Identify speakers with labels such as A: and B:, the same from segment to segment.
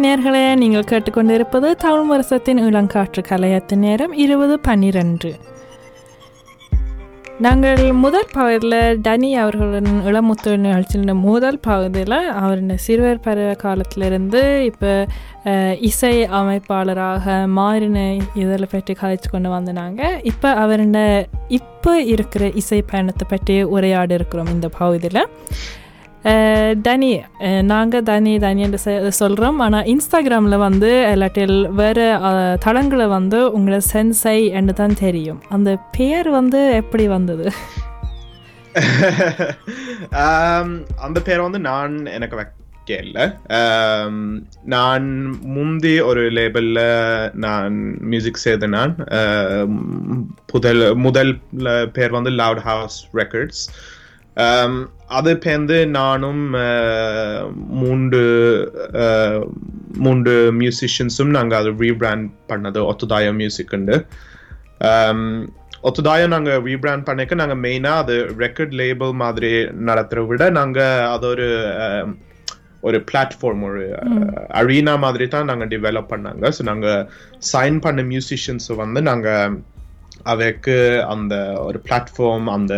A: ஆம் நேர்களே நீங்கள் கேட்டுக்கொண்டிருப்பது தமிழ் வருஷத்தின் இளங்காற்று கலையத்தின் நேரம் இருபது பன்னிரண்டு. நாங்கள் முதல் பகுதியில் டனி அவர்களுடன் இளமுத்து நிகழ்ச்சியின் முதல் பகுதியில் அவருடைய சிறுவர் பருவ காலத்திலிருந்து இப்போ இசை அமைப்பாளராக மாறின இதில் பற்றி கதைச்சு கொண்டு வந்தாங்க இப்போ அவருடைய இப்போ இருக்கிற இசை பயணத்தை பற்றி உரையாடி இருக்கிறோம் இந்த பகுதியில் டனி நாங்கள் தனி தனி சொல்கிறோம் ஆனால் இன்ஸ்டாகிராமில் வந்து இல்லாட்டில் வேறு தளங்களை வந்து உங்களை சென்சை என்று தான் தெரியும். அந்த பேர் வந்து எப்படி வந்தது?
B: அந்த பேர் வந்து நான் எனக்கு வைக்கல. நான் முந்தி ஒரு லேபிளில் நான் மியூசிக் செய்த நான். புதல் முதல் முதல் பேர் வந்து லவுட் ஹவுஸ் ரெக்கார்ட்ஸ் அது பேர்ந்து நானும் மூன்று மூன்று மியூசிஷியன்ஸும் நாங்கள் அதை ரீபிராண்ட் பண்ணது. ஒத்துதாய மியூசிக்குண்டு ஒத்துதாயம் நாங்கள் ரீபிராண்ட் பண்ணிக்க நாங்கள் மெயினாக அது ரெக்கார்ட் லேபிள் மாதிரி நடத்துகிறத விட நாங்கள் அது ஒரு ஒரு பிளாட்ஃபார்ம் ஒரு அரீனா மாதிரி தான் நாங்கள் டெவலப் பண்ணாங்க. ஸோ நாங்கள் சைன் பண்ண மியூசிஷியன்ஸை வந்து நாங்கள் அவைக்கு அந்த ஒரு பிளாட்ஃபார்ம் அந்த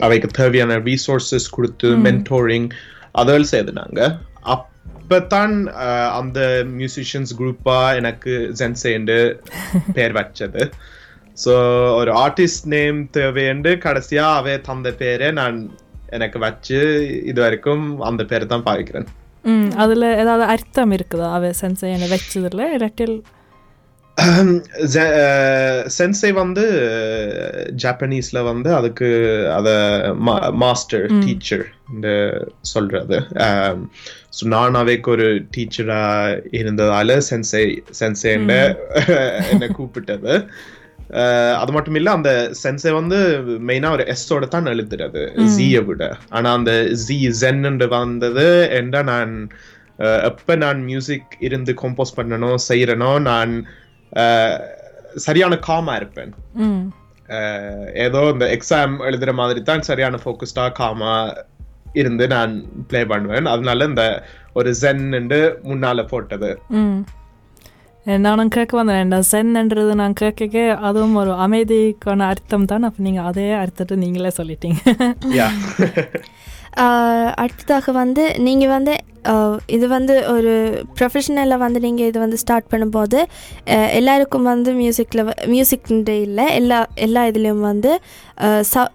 B: அவைக்கு தேவையான ரீசோர்சஸ் கொடுத்து மென்டோரிங் அதெல்லாம் செய்தாங்க அப்பதான் ஆஹ், அந்த மியூசிஷியன்ஸ் குரூப்பா எனக்கு ஜென்சேண்டு பேர் வச்சது. ஸோ ஒரு ஆர்டிஸ்ட் நேம் தேவையண்டு கடைசியா அவே தந்த பேரை நான் எனக்கு வச்சு இது வரைக்கும் அந்த பேரை தான் பாவிக்கிறேன்.
A: அதில் ஏதாவது அர்த்தம் இருக்குதா? அவ சென்சை என்னை வச்சதில் இல்லாட்டில்
B: சென்சை வந்து ஜாப்பனீஸ்ல வந்து அதுக்கு அத மாஸ்டர் டீச்சர் சொல்றது. ஸோ நான் அவைக்கு ஒரு டீச்சரா இருந்ததால சென்சை சென்சை என்னை கூப்பிட்டது. அது மட்டும் இல்ல அந்த சென்சை வந்து மெயினா ஒரு எஸ்ஸோட தான் எழுதுறது ஜியை விட. ஆனா அந்த ஜி ஜென்னு வந்தது என்றா நான் எப்ப நான் மியூசிக் இருந்து கம்போஸ் பண்ணனோ செய்யறனோ நான் சரியான காமா இருப்பேன். ஏதோ இந்த எக்ஸாம் எழுதுற மாதிரி தான் சரியான ஃபோக்கஸ்டா காமா இருந்து நான் ப்ளே பண்ணுவேன். அதனால இந்த ஒரு ஜென் முன்னால போட்டது.
A: நானும் கேட்க வந்தேன். இந்த சென்ன்றது நான் கேட்க அதுவும் ஒரு அமைதிக்கான அர்த்தம் தான். அப்போ நீங்கள் அதே அர்த்தத்தை நீங்களே சொல்லிட்டீங்க.
C: அடுத்ததாக வந்து நீங்கள் வந்து இது வந்து ஒரு ப்ரொஃபஷனலாக வந்து நீங்கள் இது வந்து ஸ்டார்ட் பண்ணும்போது எல்லாருக்கும் வந்து மியூசிக்கில் மியூசிக்ன்றே இல்லை எல்லா எல்லா இதுலேயும் வந்து ச-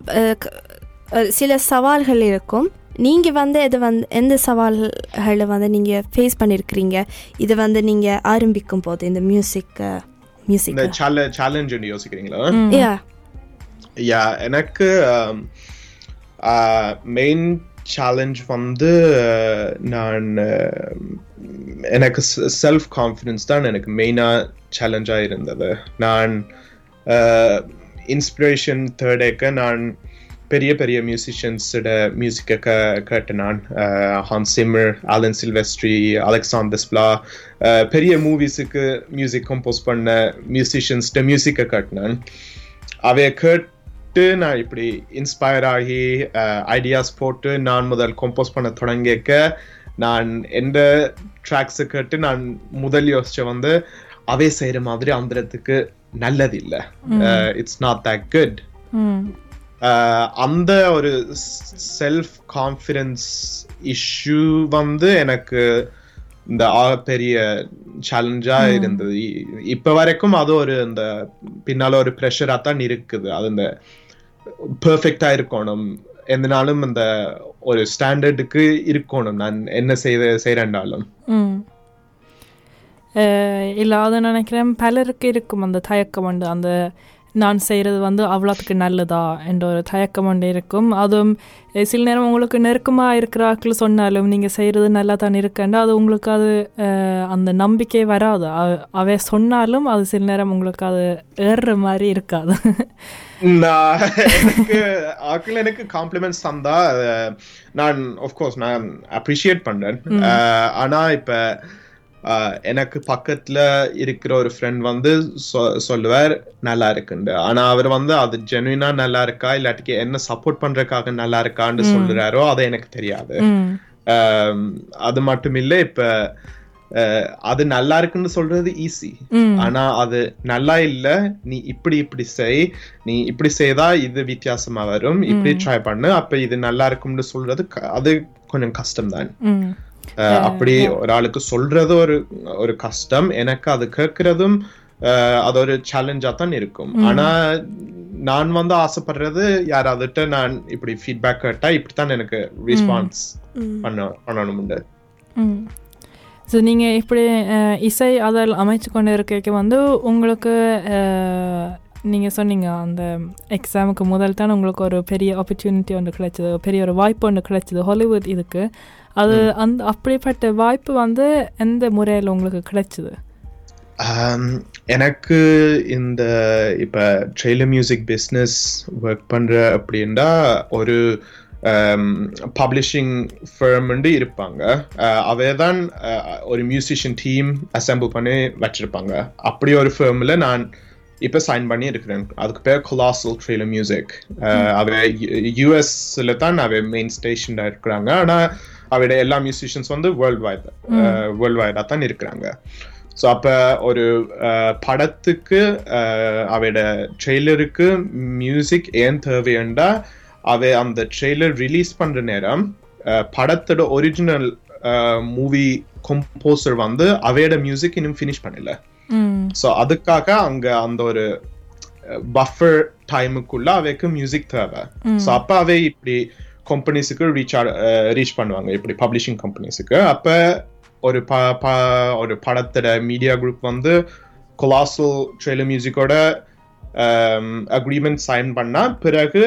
C: சில சவால்கள் இருக்கும். நீங்கள் வந்து இது வந்து எந்த சவால்களை வந்து நீங்கள் ஃபேஸ் பண்ணியிருக்கிறீங்க இது வந்து நீங்கள் ஆரம்பிக்கும் போது இந்த மியூசிக் மியூசிக்
B: இந்த சேலஞ்ச் யோசிக்கிறீங்களா?
C: யா
B: யா எனக்கு மெயின் சேலஞ்ச் வந்து நான் எனக்கு செல்ஃப் கான்ஃபிடென்ஸ் தான் எனக்கு மெயினாக சேலஞ்சாக இருந்தது. நான் இன்ஸ்பிரேஷன் தேர்டேக்க நான் பெரிய பெரிய மியூசிஷியன்ஸோட மியூசிக்கை க கேட்டு நான். Hans Zimmer Alan Silvestri Alexander Desplat பெரிய மூவிஸுக்கு மியூசிக் கம்போஸ் பண்ண மியூசிஷியன்ஸ்ட மியூசிக்கை கேட்டினான் அவைய கேட்டு நான் இப்படி இன்ஸ்பயர் ஆகி ஐடியாஸ் போட்டு நான் முதல் கம்போஸ் பண்ண தொடங்கிக்க நான் எந்த ட்ராக்ஸை கேட்டு நான் முதல் யோசிச்ச வந்து அவே செய்யற மாதிரி அந்தரத்துக்கு நல்லது இல்லை இட்ஸ் நாட் தட் குட் அந்த ஒரு செல்ஃப் கான்ஃபிடன்ஸ் இஷ்யூ வந்து எனக்கு இந்த பெரிய சேலஞ்சா இருந்தது. இப்ப வரைக்கும் அது ஒரு இந்த பின்னால ஒரு ப்ரெஷரா தான் இருக்குது. அது இந்த பெர்ஃபெக்டா இருக்கணும். எந்தனாலும் அந்த ஒரு ஸ்டாண்டர்டுக்கு இருக்கணும். நான் என்ன செய்த செய்யறேன்டாலும்
A: இல்லை அதை நினைக்கிறேன் பலருக்கு இருக்கும் அந்த தயக்கம் உண்டு. அந்த நான் செய்கிறது வந்து அவ்வளோத்துக்கு நல்லதா என்ற ஒரு தயக்கம் ஒன்று இருக்கும். அதுவும் சில நேரம் உங்களுக்கு நெருக்கமாக இருக்கிறாக்கள் சொன்னாலும் நீங்கள் செய்கிறது நல்லா தான் இருக்கேன்டா அது உங்களுக்கு அது அந்த நம்பிக்கை வராது. அவ அவை சொன்னாலும் அது சில நேரம் உங்களுக்கு அது ஏறுற மாதிரி இருக்காது.
B: நான் எனக்கு ஆக்கள் எனக்கு காம்ப்ளிமெண்ட்ஸ் தந்தா நான் கோர்ஸ் நான் அப்ரிஷியேட் பண்றேன். ஆனா இப்ப எனக்கு பக்கத்துல இருக்கிற ஒரு ஃப்ரெண்ட் வந்து சொல்லுவார் நல்லா இருக்குண்டு. ஆனா அவர் வந்து அது ஜெனுவினா நல்லா இருக்கா? இல்லாட்டிக்கு என்ன சப்போர்ட் பண்றதுக்காக நல்லா இருக்கான்னு சொல்றாரோ அது எனக்கு தெரியாது. அது மட்டும் இல்ல இப்ப அது நல்லா இருக்குன்னு சொல்றது ஈஸி ஆனா அது நல்லா இல்ல நீ இப்படி இப்படி செய் நீ இப்படி செய்தா இது வித்தியாசமா வரும் இப்படி ட்ரை பண்ணு அப்ப இது நல்லா இருக்கும்னு சொல்றது அது கொஞ்சம் கஷ்டம்தான்.
A: ம்.
B: அஹ், அப்படி ஒரு ஆளுக்கு சொல்றது ஒரு ஒரு கஷ்டம் எனக்கு அது கேட்கறதும் அது ஒரு சேலஞ்சா தான் இருக்கும். ஆனா நான் வந்து ஆசைப்படுறது யாராவதுட்ட நான் இப்படி ஃபீட்பேக் கேட்டா இப்படித்தான் எனக்கு ரெஸ்பான்ஸ் பண்ண பண்ணணும்னு.
A: ஸோ நீங்கள் இப்படி இசை அதில் அமைச்சு கொண்டு இருக்க வந்து உங்களுக்கு நீங்கள் சொன்னீங்க அந்த எக்ஸாமுக்கு முதல் தான் உங்களுக்கு ஒரு பெரிய ஆப்பர்ச்சுனிட்டி ஒன்று கிடைச்சது பெரிய ஒரு வாய்ப்பு ஒன்று கிடைச்சது ஹாலிவுட் இதுக்கு. அது அந்த அப்படிப்பட்ட வாய்ப்பு வந்து எந்த முறையில் உங்களுக்கு கிடைச்சது?
B: எனக்கு இந்த இப்ப ட்ரெய்லர் மியூசிக் பிஸ்னஸ் ஒர்க் பண்ற அப்படின்னா ஒரு பப்ளிஷிங் ஃபர்ம்னு இருப்பாங்க. அவே தான் ஒரு மியூசிஷியன் டீம் அசெம்பிள் பண்ணி வச்சிருப்பாங்க. அப்படி ஒரு ஃபர்மில் நான் இப்போ சைன் பண்ணி இருக்கிறேன். அதுக்கு பேர் கொலாசல் ட்ரெய்லர் மியூசிக் அவ யூஎஸ்ல தான் அவ மெயின் ஸ்டேஷன்ல இருக்கிறாங்க. ஆனா அவட எல்லா மியூசிஷியன்ஸ் வந்து வேர்ல்ட் வைட் வேர்ல்ட் வைடா தான் இருக்கிறாங்க. ஸோ அப்போ ஒரு அஹ், படத்துக்கு அவையோட ட்ரெய்லருக்கு மியூசிக் ஏன் தேவையண்டா? அவை அந்த ட்ரெய்லர் ரிலீஸ் பண்ற நேரம் படத்தோட ஒரிஜினல் மூவி கம்போசர் வந்து அவையோட மியூசிக் இன்னும் ஃபினிஷ் பண்ணல. ஸோ அதுக்காக அங்க அந்த ஒரு பஃபர் டைமுக்குள்ள அவைக்கு மியூசிக் தேவை. ஸோ அப்ப அவை இப்படி கம்பெனிஸுக்கு ரீச் ரீச் பண்ணுவாங்க. இப்படி பப்ளிஷிங் கம்பெனிஸுக்கு அப்ப ஒரு ப ப- ஒரு படத்தோட மீடியா குரூப் வந்து கொலாசல் ட்ரெய்லர் மியூசிக்கோட அக்ரிமெண்ட் சைன் பண்ணா பிறகு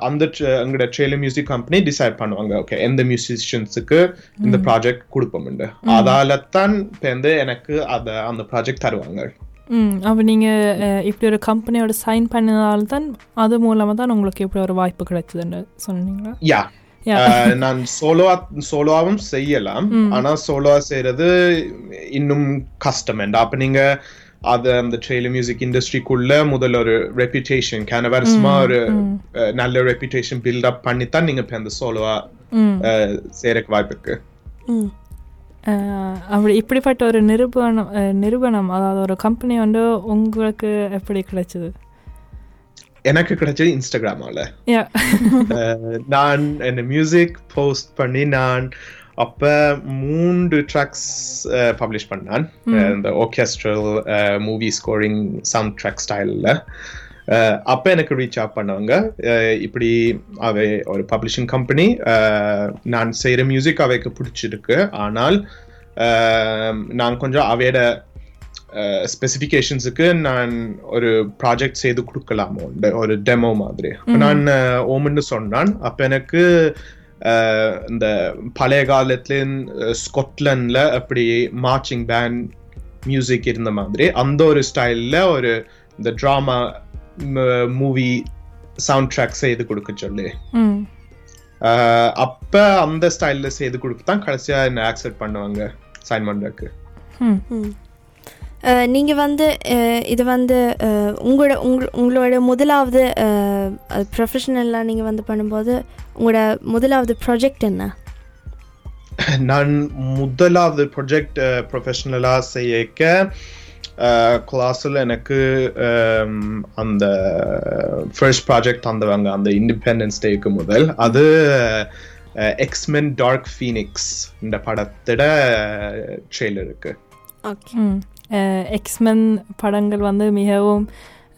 B: அந்த tra- எங்களோட ட்ரெய்லர் மியூசிக் கம்பெனி டிசைட் பண்ணுவாங்க. ஓகே எந்த மியூசிஷியன்ஸுக்கு இந்த ப்ராஜெக்ட் கொடுப்போம்னு அதால தான் இப்போ வந்து எனக்கு அத அந்த ப்ராஜெக்ட் தருவாங்க.
A: ம் அப்போ நீங்கள் இப்படி ஒரு கம்பெனியோட சைன் பண்ணதால தான் அது மூலமாக தான் உங்களுக்கு இப்படி ஒரு வாய்ப்பு கிடைச்சதுன்னு சொன்னீங்களா?
B: யா. அஹ், நான் சோலோவா சோலோவாவும் செய்யலாம். ஆனா சோலோவா செய்யறது இன்னும் கஷ்டம். அப்ப நீங்க அது அந்த ட்ரெயிலர் மியூசிக் இண்டஸ்ட்ரிக்குள்ள முதல்ல ஒரு ரெப்யூட்டேஷன் கேன வருஷமா ஒரு நல்ல ரெப்யூட்டேஷன் பில்ட் அப் பண்ணித்தான் நீங்க இப்ப அந்த சோலோவா செய்யறதுக்கு வாய்ப்பு இருக்கு
A: அப்படி இப்படிப்பட்ட ஒரு நிறுவனம் நிறுவனம் அதாவது ஒரு கம்பெனி வந்து உங்களுக்கு எப்படி கிடைச்சது?
B: எனக்கு கிடைச்சது இன்ஸ்டாகிராமால நான் என்ன மியூசிக் போஸ்ட் பண்ணி நான் அப்ப மூன்று ட்ராக்ஸ் பப்ளிஷ் பண்ணான். அஹ், இந்த orchestral movie scoring sound track ஸ்டைலில் அப்ப எனக்கு ரீச் அப் பண்ணவங்க இப்படி அவை ஒரு பப்ளிஷிங் கம்பெனி நான் செய்யற மியூசிக் அவைக்கு பிடிச்சிருக்கு. ஆனால் நான் கொஞ்சம் அவையோட ஸ்பெசிஃபிகேஷன்ஸுக்கு நான் ஒரு ப்ராஜெக்ட் செய்து கொடுக்கலாமோ? ஒரு டெமோ மாதிரி. நான் ஓமன்னு சொன்னான். அப்ப எனக்கு இந்த பழைய காலத்துல ஸ்காட்லாண்ட்ல அப்படி மார்ச்சிங் பேண்ட் மியூசிக் இருந்த மாதிரி அந்த ஒரு ஸ்டைல்ல ஒரு இந்த ட்ராமா மூவி சவுண்ட் ட்ராக் செய்து கொடுக்க சொல்லி. அப்ப அந்த ஸ்டைல்ல செய்து கொடுத்து தான் கடைசியா என்ன ஆக்செப்ட் பண்ணுவாங்க சைன் பண்றதுக்கு
A: ம்.
C: நீங்கள் வந்து இது வந்து உங்களோட உங்க உங்களோட முதலாவது ப்ரொஃபஷனலாக நீங்கள் வந்து பண்ணும்போது உங்களோட முதலாவது ப்ராஜெக்ட் என்ன?
B: நான் முதலாவது ப்ரொஜெக்ட் ப்ரொஃபஷனலா செய்யக்க கிளாஸில் எனக்கு um, அந்த ஃபர்ஸ்ட் ப்ராஜெக்ட் தந்தவங்க அந்த இண்டிபெண்டன்ஸ் டேக்கு முதல். அது எக்ஸ்மென் டார்க் ஃபீனிக்ஸ் இந்த படத்தோட ட்ரெய்லர் இருக்கு
C: ஓகே
A: Eh, எக்ஸ்மென் படங்கள் வந்து மிகவும்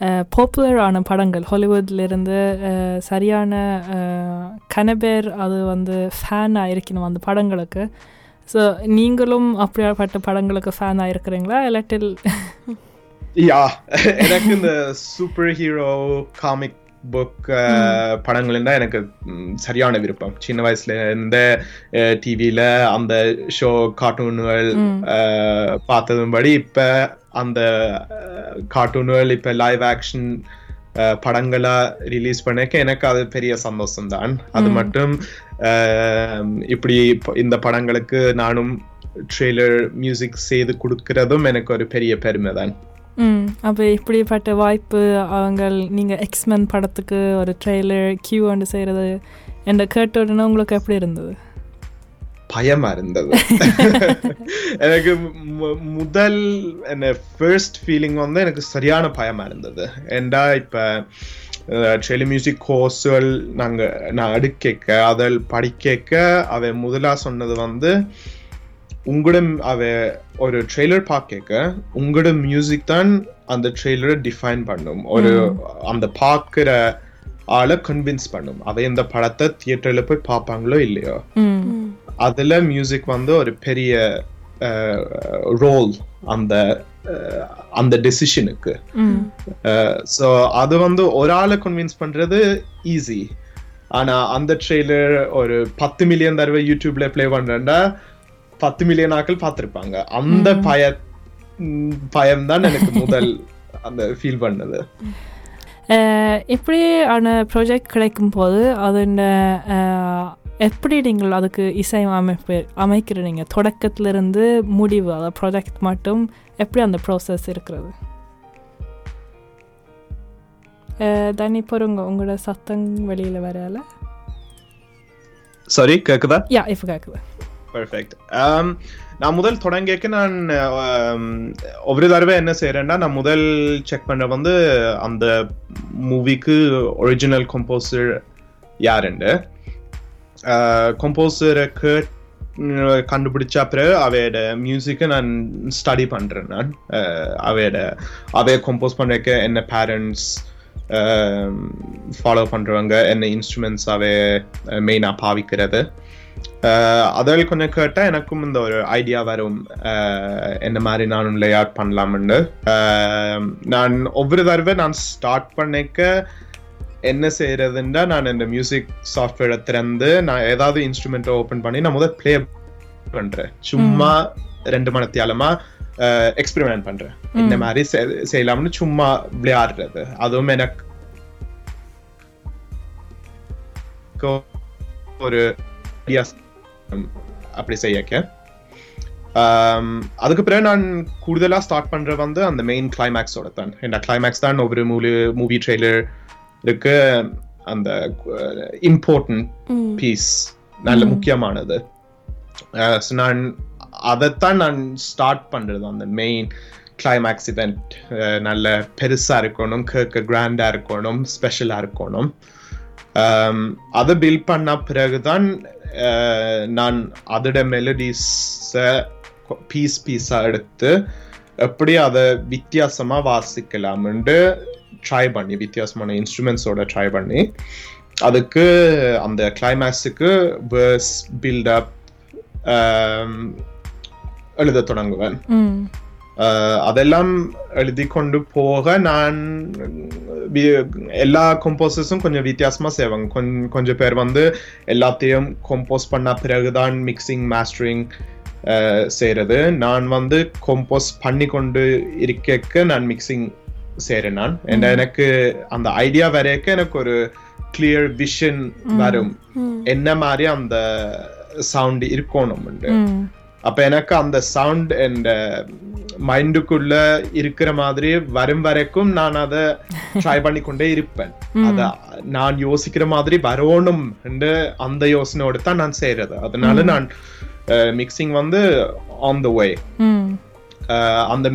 A: eh, பாப்புலரான படங்கள். ஹாலிவுட்லேருந்து eh, சரியான கனபேர் அது வந்து ஃபேனாக இருக்கணும் அந்த படங்களுக்கு. ஸோ நீங்களும் அப்படியாப்பட்ட படங்களுக்கு ஃபேனாக இருக்கிறீங்களா இல்லாட்டில்
B: யா எனக்கு இந்த சூப்பர் ஹீரோ காமிக் புக் படங்கள் தான் எனக்கு ம், சரியான விருப்பம். சின்ன வயசுல இருந்த டிவியில அந்த ஷோ கார்ட்டூன்கள் பார்த்ததும்படி இப்ப அந்த கார்ட்டூன்கள் இப்ப லைவ் ஆக்ஷன் படங்களா ரிலீஸ் பண்ணக்க எனக்கு அது பெரிய சந்தோஷம் தான் அது மட்டும் அஹ், இப்படி இப்ப இந்த படங்களுக்கு நானும் ட்ரெய்லர் மியூசிக் செய்து கொடுக்கறதும் எனக்கு ஒரு பெரிய பெருமை தான்
A: அப்போ இப்படிப்பட்ட வாய்ப்பு அவங்க நீங்கள் எக்ஸ்மென் படத்துக்கு ஒரு ட்ரெய்லர் கியூ ஒன்று செய்கிறது என்ற கேட்ட உடனே உங்களுக்கு எப்படி இருந்தது?
B: பயமா இருந்தது. எனக்கு முதல் என்ன ஃபர்ஸ்ட் ஃபீலிங் வந்து எனக்கு சரியான பயமா இருந்தது. ஏண்டா இப்ப ட்ரெலி மியூசிக் கோர்ஸுகள் நாங்க நான் அடுக்க அதில் படிக்க அவ முதலா சொன்னது வந்து உங்களோட அவ ஒரு ட்ரெய்லர் பார்க்க உங்களோட மியூசிக் தான் அந்த ட்ரெய்லரை டிஃபைன் பண்ணும். ஒரு அந்த பார்க்குற ஆளை கன்வின்ஸ் பண்ணும். அவ இந்த படத்தை தியேட்டர்ல போய் பார்ப்பாங்களோ இல்லையோ. அதுல மியூசிக் வந்து ஒரு பெரிய ரோல் அந்த அந்த டெசிஷனுக்கு ஸோ அது வந்து ஒரு ஆளை கன்வின்ஸ் பண்றது ஈஸி ஆனா அந்த ட்ரெய்லர் ஒரு பத்து மில்லியன் தடவை யூடியூப்ல ப்ளே பண்றேன்டா பத்து மில்லியன் ஆக்கள் பார்த்திருப்பாங்க. அந்த பய பயம்தான் எனக்கு முதல் அந்த ஃபீல் பண்ணது.
A: ஆன ப்ராஜெக்ட் கிடைக்கும் போது அஹ், எப்படி நீங்கள் அதுக்கு இசை அமைப்பு அமைக்கிறீங்க தொடக்கத்திலிருந்து முடிவு அதாவது ப்ராஜெக்ட் மட்டும் எப்படி அந்த ப்ராசஸ் இருக்கிறது? தனி பொறுங்க உங்களோட சத்தம் வெளியில் வரால.
B: சாரி கேக்குதா?
A: யா இப்போ கேட்குது
B: பெர்ஃபெக்ட் um, நான் முதல் தொடங்கிக்க நான் um, ஒவ்வொரு தடவை என்ன செய்யறேன்னா நான் முதல் செக் பண்ற வந்து அந்த மூவிக்கு ஒரிஜினல் கம்போசர் யாருண்டு? Uh, கம்போசருக்கு கண்டுபிடிச்ச பிறகு அவையோட மியூசிக்கை நான் ஸ்டடி பண்றேன் நான். Uh, அவையோட அவைய கம்போஸ் பண்ணக்க என்ன பேரண்ட்ஸ் ஃபாலோ um, பண்றவங்க என்ன இன்ஸ்ட்ருமெண்ட்ஸ் அவை மெயினாக பாவிக்கிறது. அதில் கொஞ்சம் கேட்டா எனக்கும் இந்த ஒரு ஐடியா வரும். அஹ் என்ன மாதிரி நானும் லே அவுட் பண்ணலாம்னு. அஹ் நான் ஒவ்வொரு தடவை நான் ஸ்டார்ட் பண்ணிக்க என்ன செய்யறதுன்னா நான் இந்த மியூசிக் சாஃப்ட்வேரை திறந்து நான் ஏதாவது இன்ஸ்ட்ருமெண்ட்டை ஓப்பன் பண்ணி நான் முதல் ப்ளே பண்றேன். சும்மா ரெண்டு மணத்தியாலமா எக்ஸ்பெரிமெண்ட் பண்றேன். இந்த மாதிரி செய்யலாம்னு சும்மா விளையாடுறது. அதுவும் எனக்கு ஒரு ideas, உம், அப்படி செய்யக்க ஆம், அதுக்கு பிறகு நான் கூடுதலா ஸ்டார்ட் பண்ற வந்து அந்த மெயின் கிளைமேக்ஸோட தான். இந்த கிளைமேக்ஸ் தான் ஒவ்வொரு மூவி மூவி ட்ரெய்லர் இருக்கு. அந்த இம்பார்ட்டன்ட்
C: ம்.
B: பீஸ் நல்ல முக்கியமானது. So நான் அதைத்தான் நான் ஸ்டார்ட் பண்றது அந்த மெயின் கிளைமேக்ஸ் இவெண்ட் நல்ல பெருசா இருக்கணும் கேட்க கிராண்டா இருக்கணும் ஸ்பெஷலா இருக்கணும். Um, அதை பில்ட் பண்ண பிறகுதான் அஹ், நான் அதோட மெலடிஸை பீஸ் பீஸாக எடுத்து எப்படி அதை வித்தியாசமாக வாசிக்கலாம்ன்ட்டு ட்ரை பண்ணி வித்தியாசமான இன்ஸ்ட்ருமெண்ட்ஸோட ட்ரை பண்ணி அதுக்கு அந்த கிளைமேக்ஸுக்கு வேர்ஸ் பில்டப் எழுத தொடங்குவேன். அதெல்லாம் எழுதி கொண்டு போக நான் எல்லா கம்போசர்ஸும் கொஞ்சம் வித்தியாசமா செய்வாங்க கொஞ்- கொஞ்சம் பேர் வந்து எல்லாத்தையும் கம்போஸ் பண்ண பிறகுதான் மிக்சிங் மாஸ்டரிங் செய்யறது நான் வந்து கம்போஸ் பண்ணி கொண்டு இருக்க நான் மிக்சிங் செய்யறேன் நான் எனக்கு அந்த ஐடியா வரையக்க எனக்கு ஒரு கிளியர் விஷன் வரும் என்ன மாதிரி அந்த சவுண்ட் இருக்கணும்னு
A: ம்
B: அப்ப எனக்கு அந்த சவுண்ட் என் மைண்டுக்குள்ள இருக்கிற மாதிரி வரும் வரைக்கும் நான் அதை ட்ரை பண்ணி கொண்டே இருப்பேன் அத நான் யோசிக்கிற மாதிரி வரணும் அந்த யோசனையோட தான் நான் செய்யறது அதனால நான் மிக்சிங் வந்து ஆன் த வே அந்த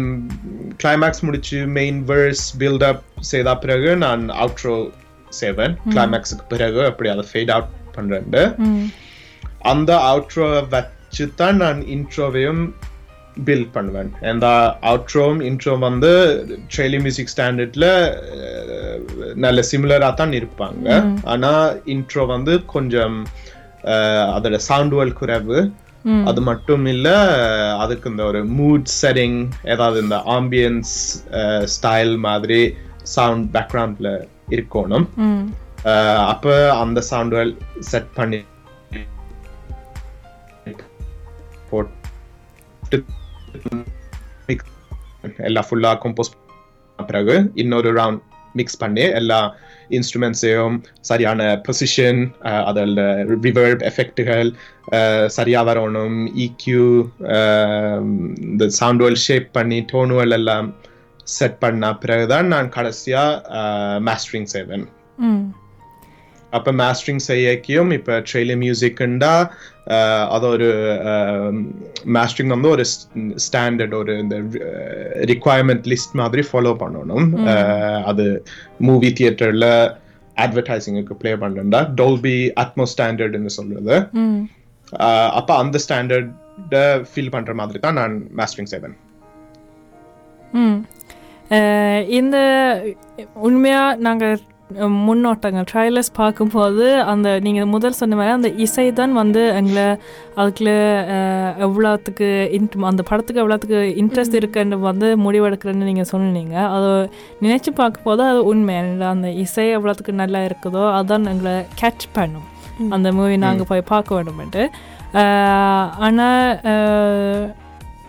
B: கிளைமேக்ஸ் முடிச்சு மெயின் வேர்ஸ் பில்டப் செய்த பிறகு நான் அவுட்ரோ செய்வேன். கிளைமேக்ஸுக்கு பிறகு அப்படி அதை ஃபேட் அவுட் பண்றேன் அந்த அவுட்ரோ வச்சு தான் நான் இன்ட்ரோவையும் பில்ட் பண்ணுவேன். அந்த அவுட்ரோவும் இன்ட்ரோ வந்து ட்ரெய்லி மியூசிக் ஸ்டாண்டர்ட்ல நல்ல சிமிலரா தான் இருப்பாங்க. ஆனா இன்ட்ரோ வந்து கொஞ்சம் அதோட சவுண்ட் வெல் குறைவு. அது மட்டும் இல்ல அதுக்கு இந்த ஒரு மூட் செட்டிங் ஏதாவது இந்த ஆம்பியன்ஸ் ஸ்டைல் மாதிரி சவுண்ட் பேக்ரவுண்ட்ல இருக்கணும். அப்ப அந்த சவுண்டுகள் செட் பண்ணி போட்டு எல்லாம் ஃபுல்லாக கம்போஸ் பிறகு இன்னொரு ரவுண்ட் மிக்ஸ் பண்ணி எல்லா இன்ஸ்ட்ருமெண்ட்ஸையும் சரியான பொசிஷன் அதில் ரிவர்ப் எஃபெக்டுகள் சரியாக வரணும் இக்யூ இந்த சவுண்டுவல் ஷேப் பண்ணி டோனுவல் எல்லாம் செட் பண்ண பிறகுதான் நான் கடைசியாக மாஸ்டரிங் செய்வேன் மாஸ்டரிங் செய்யக்கியும் இப்ப ட்ரெய்லர் மியூசிக்ண்டா அது ஒரு மாஸ்டரிங் வந்து ஒரு ஸ்டாண்டர்ட் ஒரு இந்த ரிக்குவயர்மெண்ட் லிஸ்ட் மாதிரி ஃபாலோ பண்ணணும் அது மூவி தியேட்டர்ல அட்வர்டைசிங்குக்கு ப்ளே பண்ணா டோல்பி அட்மோ ஸ்டாண்டர்ட்னு சொல்றது அப்ப அந்த ஸ்டாண்டர்ட ஃபீல் பண்ற மாதிரி தான் நான் மாஸ்டரிங் செய்வேன்
A: இந்த உண்மையாக நாங்கள் முன்னோட்டங்கள் ட்ரைலர்ஸ் பார்க்கும்போது அந்த நீங்கள் முதல் சொன்ன மாதிரி அந்த இசை தான் வந்து எங்களை அதுக்குள்ள எவ்வளோத்துக்கு இன்ட் அந்த படத்துக்கு எவ்வளோத்துக்கு இன்ட்ரெஸ்ட் இருக்குன்னு வந்து முடிவெடுக்கிறேன்னு நீங்கள் சொன்னீங்க. அதை நினச்சி பார்க்கும்போது அது உண்மை. அந்த இசை எவ்வளோத்துக்கு நல்லா இருக்குதோ அதான் எங்களை கேட்ச் பண்ணும். அந்த மூவி நாங்கள் போய் பார்க்க வேண்டுமென்ட்டு. ஆனால்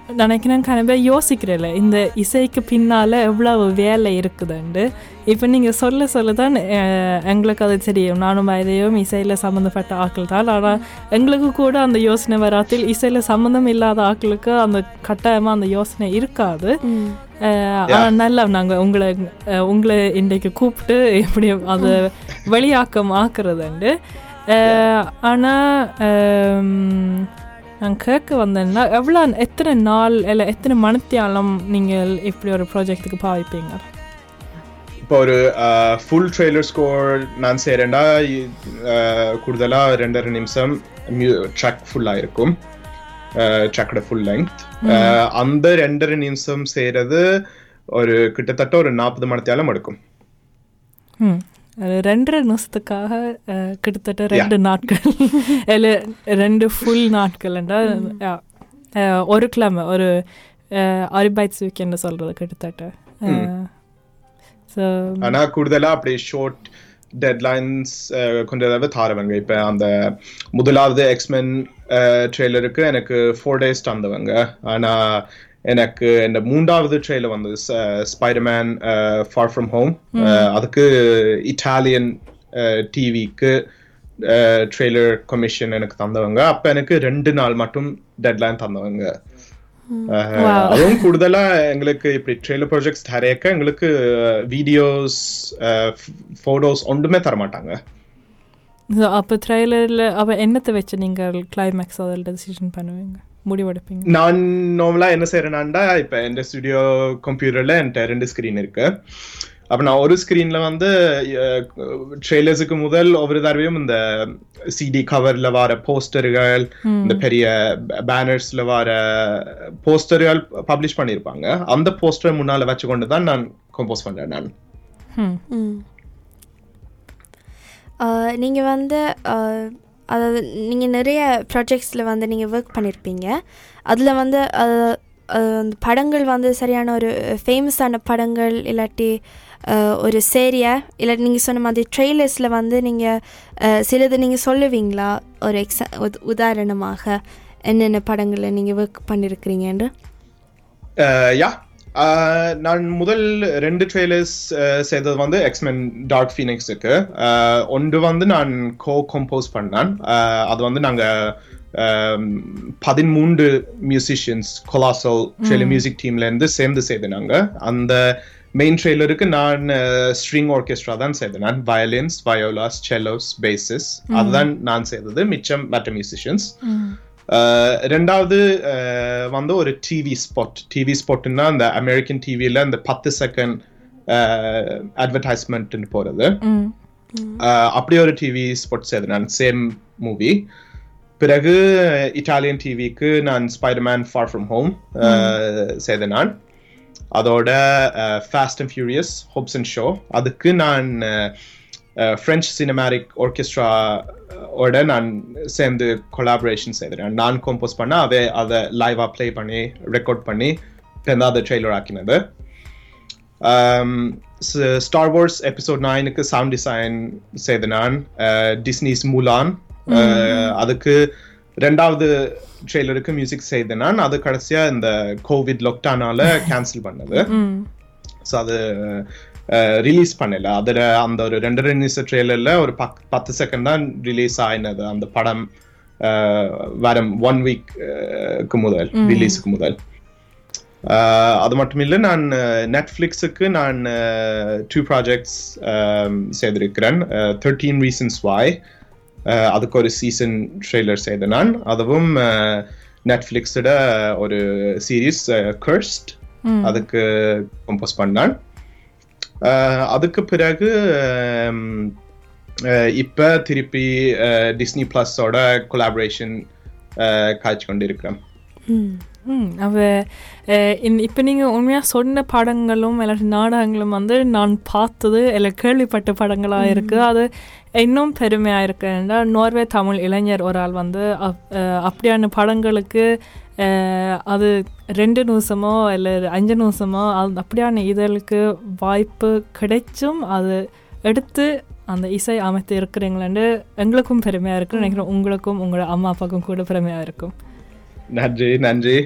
A: நினைக்கிறேன் கனவே யோசிக்கிறேன்ல. இந்த இசைக்கு பின்னால் எவ்வளவு வேலை இருக்குதுண்டு இப்போ நீங்கள் சொல்ல சொல்ல தான் எங்களுக்கு அது தெரியும். நானும் இதையும் இசையில் சம்மந்தப்பட்ட ஆட்கள் தான் ஆனால் எங்களுக்கு கூட அந்த யோசனை வராத்தில் இசையில் சம்மந்தம் இல்லாத ஆட்களுக்கு அந்த கட்டாயமாக அந்த யோசனை இருக்காது.
C: ம்.
A: அஹ், ஆனா நல்லா நாங்கள் உங்களை உங்களை இன்றைக்கு கூப்பிட்டு எப்படி அதை வெளியாக்கம் ஆக்குறதுண்டு. ஆனால் நான் கேட்க வந்தேன்னா எவ்வளோ எத்தனை நாள் இல்லை எத்தனை மணித்தியாலம் நீங்கள் இப்படி ஒரு ப்ராஜெக்ட்டுக்கு பாவிப்பீங்க?
B: இப்போ ஒரு ஃபுல் ட்ரெய்லர் ஸ்கோர் நான் செய்கிறேன்டா கூடுதலா ரெண்டரை நிமிஷம் ட்ராக் ஃபுல்லாக இருக்கும் ட்ராக்கோட ஃபுல் லெங்த் அந்த ரெண்டரை நிமிஷம் செய்கிறது ஒரு கிட்டத்தட்ட ஒரு நாற்பது மணித்தாலும் எடுக்கும்.
A: ரெண்டரை நிமிஷத்துக்காக கிட்டத்தட்ட ரெண்டு நாட்கள். இல்லை ரெண்டு ஃபுல் நாட்கள்ண்டா ஒரு கிழமை ஒரு அரிபைட்ஸ் வீக்கெண்டு சொல்கிறது கிட்டத்தட்ட.
B: ஆனா கூடுதலா அப்படி ஷார்ட் டெட்லைன்ஸ் கொண்டதாக தாரவங்க. இப்ப அந்த முதலாவது எக்ஸ்மென் ட்ரெய்லருக்கு எனக்கு ஃபோர் டேஸ் தந்தவங்க. ஆனா எனக்கு இந்த மூன்றாவது ட்ரெய்லர் வந்து ஸ்பைடர்மேன் ஃபார் ஃப்ரம் ஹோம் அதுக்கு இட்டாலியன் டிவிக்கு ட்ரெய்லர் கமிஷன் எனக்கு தந்தவங்க. அப்ப எனக்கு ரெண்டு நாள் மட்டும் டெட்லைன் தந்தவங்க. அதுவும் கூடுதலா எங்களுக்கு இப்படி ட்ரெய்லர் ப்ராஜெக்ட்ஸ் தரையக்க எங்களுக்கு வீடியோஸ் போட்டோஸ் ஒன்றுமே தர மாட்டாங்க
A: ஸோ அப்போ ட்ரெய்லரில் அப்போ என்னத்தை வச்சு நீங்கள் கிளைமேக்ஸ் அதில் டெசிஷன் பண்ணுவீங்க? முடிவெடுப்பீங்க.
B: நான் நார்மலா என்ன செய்யறேனாண்டா இப்ப எந்த ஸ்டுடியோ கம்ப்யூட்டர்ல என்கிட்ட ரெண்டு ஸ்கிரீன் இருக்கு. அப்ப நான் ஒரு ஸ்கிரீன்ல வந்து ட்ரெய்லர்ஸுக்கு முதல் ஒவ்வொரு தடவையும் இந்த சிடி கவர்ல வர போஸ்டர்கள் இந்த பெரிய பேனர்ஸ்ல வர போஸ்டர்கள் பப்ளிஷ் பண்ணியிருப்பாங்க அந்த போஸ்டர் முன்னால வச்சு கொண்டு தான் நான் கம்போஸ் பண்றேன் நான்.
C: நீங்கள் வந்து அதாவது நீங்கள் நிறைய ப்ராஜெக்ட்ஸில் வந்து நீங்கள் ஒர்க் பண்ணியிருப்பீங்க அதில் வந்து அந்த படங்கள் வந்து சரியான ஒரு ஃபேமஸான படங்கள் இல்லாட்டி ஒரு சேரியா இல்லாட்டி நீங்கள் சொன்ன மாதிரி ட்ரெய்லர்ஸில் வந்து நீங்கள் சிலது நீங்கள் சொல்லுவீங்களா? ஒரு எக்ஸா உதாரணமாக என்னென்ன படங்களில் நீங்கள் ஒர்க் பண்ணியிருக்கிறீங்கன்னு
B: யா? நான் முதல் ரெண்டு ட்ரெய்லர்ஸ் செய்தது வந்து எக்ஸ்மென் டார்க் ஃபீனிக்ஸுக்கு ஒன்று வந்து நான் கோ கம்போஸ் பண்ணேன் அது வந்து நாங்க அஹ், பதிமூன்று மியூசிஷியன்ஸ் கொலாசல் ட்ரெய்லர் மியூசிக் டீம்ல இருந்து சேர்ந்து செய்தனாங்க அந்த மெயின் ட்ரெய்லருக்கு நான் ஸ்ட்ரிங் ஆர்கெஸ்ட்ரா தான் செய்தேன் நான் வயலின்ஸ் வயோலாஸ் செல்லோஸ் பேசஸ் அதுதான் நான் செய்தது மிச்சம் மற்ற மியூசிஷியன்ஸ் ரெண்டாவது வந்து ஒரு டிவி ஸ்பாட் டிவி ஸ்பாட்னா அந்த அமெரிக்கன் டிவியில அந்த பத்து செகண்ட் அட்வர்டைஸ்மெண்ட் போறது அப்படி ஒரு டிவி ஸ்பாட் செய்தேன் நான் சேம் மூவி பிறகு இட்டாலியன் டிவிக்கு நான் ஸ்பைடர்மேன் ஃபார் ஃப்ரம் ஹோம் செய்தேன் நான் அதோட Fast and Furious Hobbs and Shaw அதுக்கு நான் ஃப்ரெஞ்ச் சினிமாட்டிக் ஆர்கெஸ்ட்ரா ஓட நான் சேர்ந்து கொலாபரேஷன் செய்தேன் நான் கம்போஸ் பண்ண அவே அதை லைவா ப்ளே பண்ணி ரெக்கார்ட் பண்ணி அதை ட்ரெய்லர் ஆக்கினது. ஸ்டார் வார்ஸ் எபிசோட் நைனுக்கு சவுண்ட் டிசைன் செய்த நான் டிஸ்னிஸ் மூலான் அதுக்கு ரெண்டாவது ட்ரெய்லருக்கு மியூசிக் செய்த நான் அது கடைசியா இந்த கோவிட் லாக்டவுனால கேன்சல் பண்ணது. ஸோ அது ரிலீஸ் பண்ணல. அதில் அந்த ஒரு ரெண்டரை நிமிஷம் ட்ரெய்லரில் ஒரு பக் பத்து செகண்ட் தான் ரிலீஸ் ஆயினது அந்த படம் வரும் ஒன் வீக்கு முதல் ரிலீஸுக்கு முதல். அது மட்டும் இல்லை நான் நெட்ஃப்ளிக்ஸுக்கு நான் டூ ப்ராஜெக்ட்ஸ் செய்திருக்கிறேன். தேர்ட்டீன் ரீசன்ஸ் வாய் அதுக்கு ஒரு சீசன் ட்ரெய்லர் செய்த நான். அதுவும் நெட்ஃப்ளிக்ஸோட ஒரு சீரீஸ் கர்ஸ்ட் அதுக்கு கம்போஸ் பண்ணான் அதுக்கு பிறகு இப்ப திருப்பி டிஸ்னி பிளஸோட கொலாபரேஷன் காய்ச்சி கொண்டிருக்கிறேன்
A: ம் அவ இப்போ நீங்கள் உண்மையாக சொன்ன படங்களும் இல்லாட்டி நாடகங்களும் வந்து நான் பார்த்தது இல்லை கேள்விப்பட்ட படங்களாக இருக்குது அது இன்னும் பெருமையாக இருக்குன்னா நோர்வே தமிழ் இளைஞர் ஒரு ஆள் வந்து அப்- அப்படியான படங்களுக்கு அது ரெண்டு நிமிஷமோ இல்லை அஞ்சு நிமிஷமோ அது அப்படியான இதழுக்கு வாய்ப்பு கிடைச்சும் அது எடுத்து அந்த இசை அமைத்து இருக்கிறீங்களேன்னு எங்களுக்கும் பெருமையாக இருக்கும் நினைக்கிறேன். உங்களுக்கும் உங்களோட அம்மா அப்பாவுக்கும் கூட பெருமையாக இருக்கும்.
B: நன்றி நன்றி.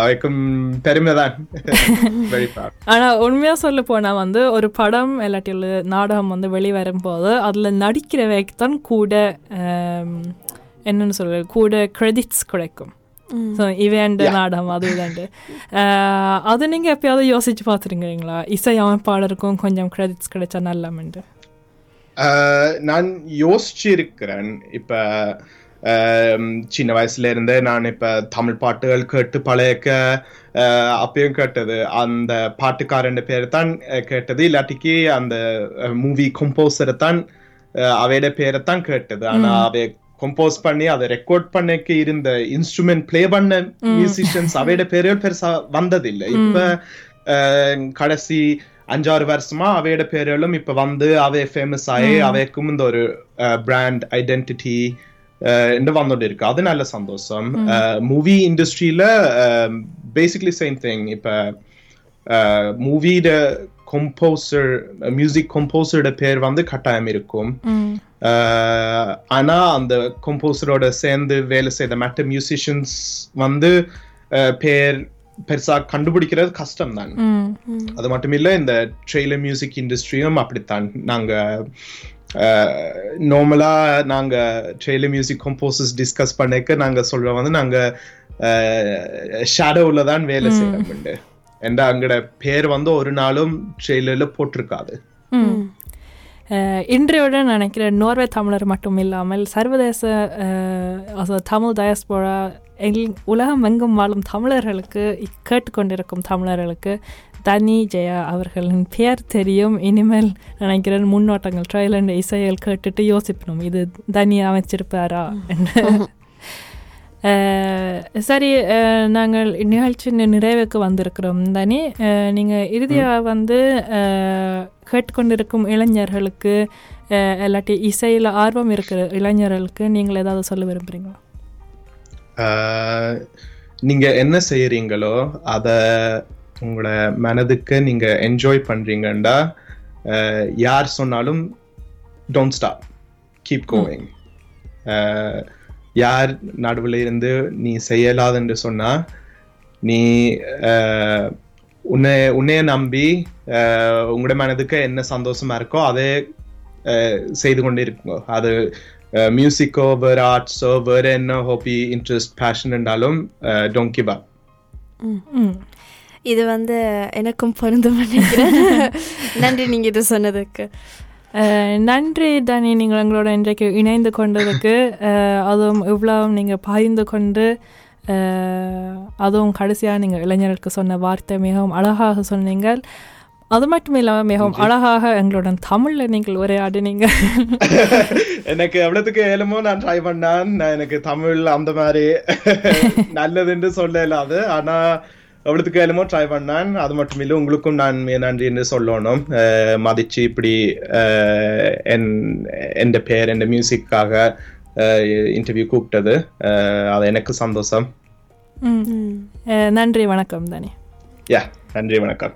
B: அவைக்கும் பெருமைதான்
A: ஆனால் உண்மையாக சொல்ல போனால் வந்து ஒரு படம் இல்லாட்டி நாடகம் வந்து வெளிவரும்போது அதில் நடிக்கிறவைக்கு தான் கூட என்னன்னு சொல்றது? கூட கிரெடிட்ஸ் கிடைக்கும். ஸோ இவேண்டு நாடகம் அது இதாண்டு ஆஹ், அது நீங்கள் எப்பயாவது யோசிச்சு பார்த்துருக்கீங்களா இசை அமைப்பாளருக்கும் கொஞ்சம் கிரெடிட்ஸ் கிடைச்சா நல்லாமெண்டு
B: நான் யோசிச்சு இருக்கிறேன் இப்ப சின்ன வயசுல இருந்தே நான் இப்ப தமிழ் பாட்டுகள் கேட்டு பழையக்க அஹ், அப்பயும் கேட்டது அந்த பாட்டுக்காரன் பேர் தான் கேட்டது இல்லாட்டிக்கு அந்த மூவி கம்போசரை தான் அவையோட பேரை தான் கேட்டது ஆனா அவை கம்போஸ் பண்ணி அதை ரெக்கார்ட் பண்ணக்கு இருந்த இன்ஸ்ட்ருமெண்ட் ப்ளே பண்ண மியூசிஷியன்ஸ் அவையோட பேர்கள் பெருசா வந்ததில்லை. இப்ப கடைசி அஞ்சாறு வருஷமா அவையோட பேர்களும் இப்ப வந்து அவை ஃபேமஸ் ஆகி அவைக்கும் இந்த ஒரு பிராண்ட் ஐடென்டிட்டி வந்துட்டு இருக்கு அது நல்ல சந்தோஷம். மூவி இண்டஸ்ட்ரியில பேசிக்லி சேம் திங் இப்ப மூவியோட கம்போசர் மியூசிக் கம்போசரோட பேர் வந்து கட்டாயம் இருக்கும். அஹ், ஆனா அந்த கம்போசரோட சேர்ந்து வேலை செய்த மற்ற மியூசிஷியன்ஸ் வந்து பேர் பெருசா கண்டுபிடிக்கிறது கஷ்டம் தான் அது மட்டும் இல்ல இந்த ட்ரெய்லர் மியூசிக் இண்டஸ்ட்ரியும் அப்படித்தான். நாங்க நார்மலா நாங்க ட்ரெய்லர் மியூசிக் கம்போசர்ஸ் டிஸ்கஸ் பண்ணிக்க நாங்க சொல்றோம் வந்து நாங்க ஷேடோவில் தான் வேலை செய்யறோம் என்ற அங்கட பேர் வந்து ஒரு நாளும் ட்ரெய்லர்ல போட்டிருக்காது.
A: அஹ், இன்றையோட நினைக்கிறேன் நோர்வே தமிழர் மட்டும் இல்லாமல் சர்வதேச தமிழ் டயஸ்போரா எல் உலகம் எங்கும் வாழும் தமிழர்களுக்கு கேட்டுக்கொண்டிருக்கும் தமிழர்களுக்கு தனி ஜெயா அவர்களின் பெயர் தெரியும். இனிமேல் நினைக்கிறேன் முன்னோட்டங்கள் ட்ரைலண்ட் இசைகள் கேட்டுட்டு யோசிப்பணும். இது தனி அமைச்சிருப்பாரா? என்று. சரி நாங்கள் நிகழ்ச்சியின் நிறைவுக்கு வந்திருக்கிறோம். தனி நீங்கள் இறுதியாக வந்து கேட்டுக்கொண்டிருக்கும் இளைஞர்களுக்கு இல்லாட்டி இசையில் ஆர்வம் இருக்கிற இளைஞர்களுக்கு நீங்கள் ஏதாவது சொல்ல விரும்புகிறீங்களா
B: ஆஹ் நீங்க என்ன செய்யறீங்களோ அத உங்களோட மனதுக்கு நீங்க என்ஜாய் பண்றீங்கண்டா ஆஹ் யார் சொன்னாலும் டோன்ட் ஸ்டாப் கீப் கோயிங் யார் நடுவில் இருந்து நீ செய்யலாதுன்னு சொன்னா நீ உன்னை உன்னைய நம்பி உங்களோட மனதுக்கு என்ன சந்தோஷமா இருக்கோ அதே செய்து கொண்டே அது மியூசிக்கோ வேற ஆர்ட்ஸோ வேற என்ன ஹாபி இன்ட்ரெஸ்ட் பேஷன் இருந்தாலும் டோன்ட் கிவ் அப்
C: இது வந்து எனக்கும் பொருந்தும் நினைக்கிறேன். நன்றி நீங்கள் இது சொன்னதுக்கு.
A: நன்றி தனி நீங்கள் எங்களோட இன்றைக்கு இணைந்து கொண்டதுக்கு. அதுவும் இவ்வளோ நீங்கள் பகிர்ந்து கொண்டு அதுவும் கடைசியாக நீங்கள் இளைஞர்களுக்கு சொன்ன வார்த்தை மிகவும் அழகாக சொன்னீங்கள் அது மட்டும் இல்லாமல் மிகவும் அழகாக எங்களுடன் தமிழில் நீங்கள் உரையாடினீங்க.
B: எனக்கு எவ்வளவுக்கு ஏழுமோ நான் ட்ரை பண்ணான். நான் எனக்கு தமிழ் அந்த மாதிரி நல்லதுன்னு சொல்ல இல்லாது ஆனா எவ்வளவுக்கு என்னமோ ட்ரை பண்ணேன். அது மட்டும் இல்லை உங்களுக்கும் நான் நன்றி என்று சொல்லணும். மதிச்சு இப்படி என் என் பேர் என் மியூசிக்காக இன்டர்வியூ கூப்பிட்டது. அது எனக்கு சந்தோஷம்.
A: நன்றி வணக்கம் தானே.
B: யா நன்றி வணக்கம்.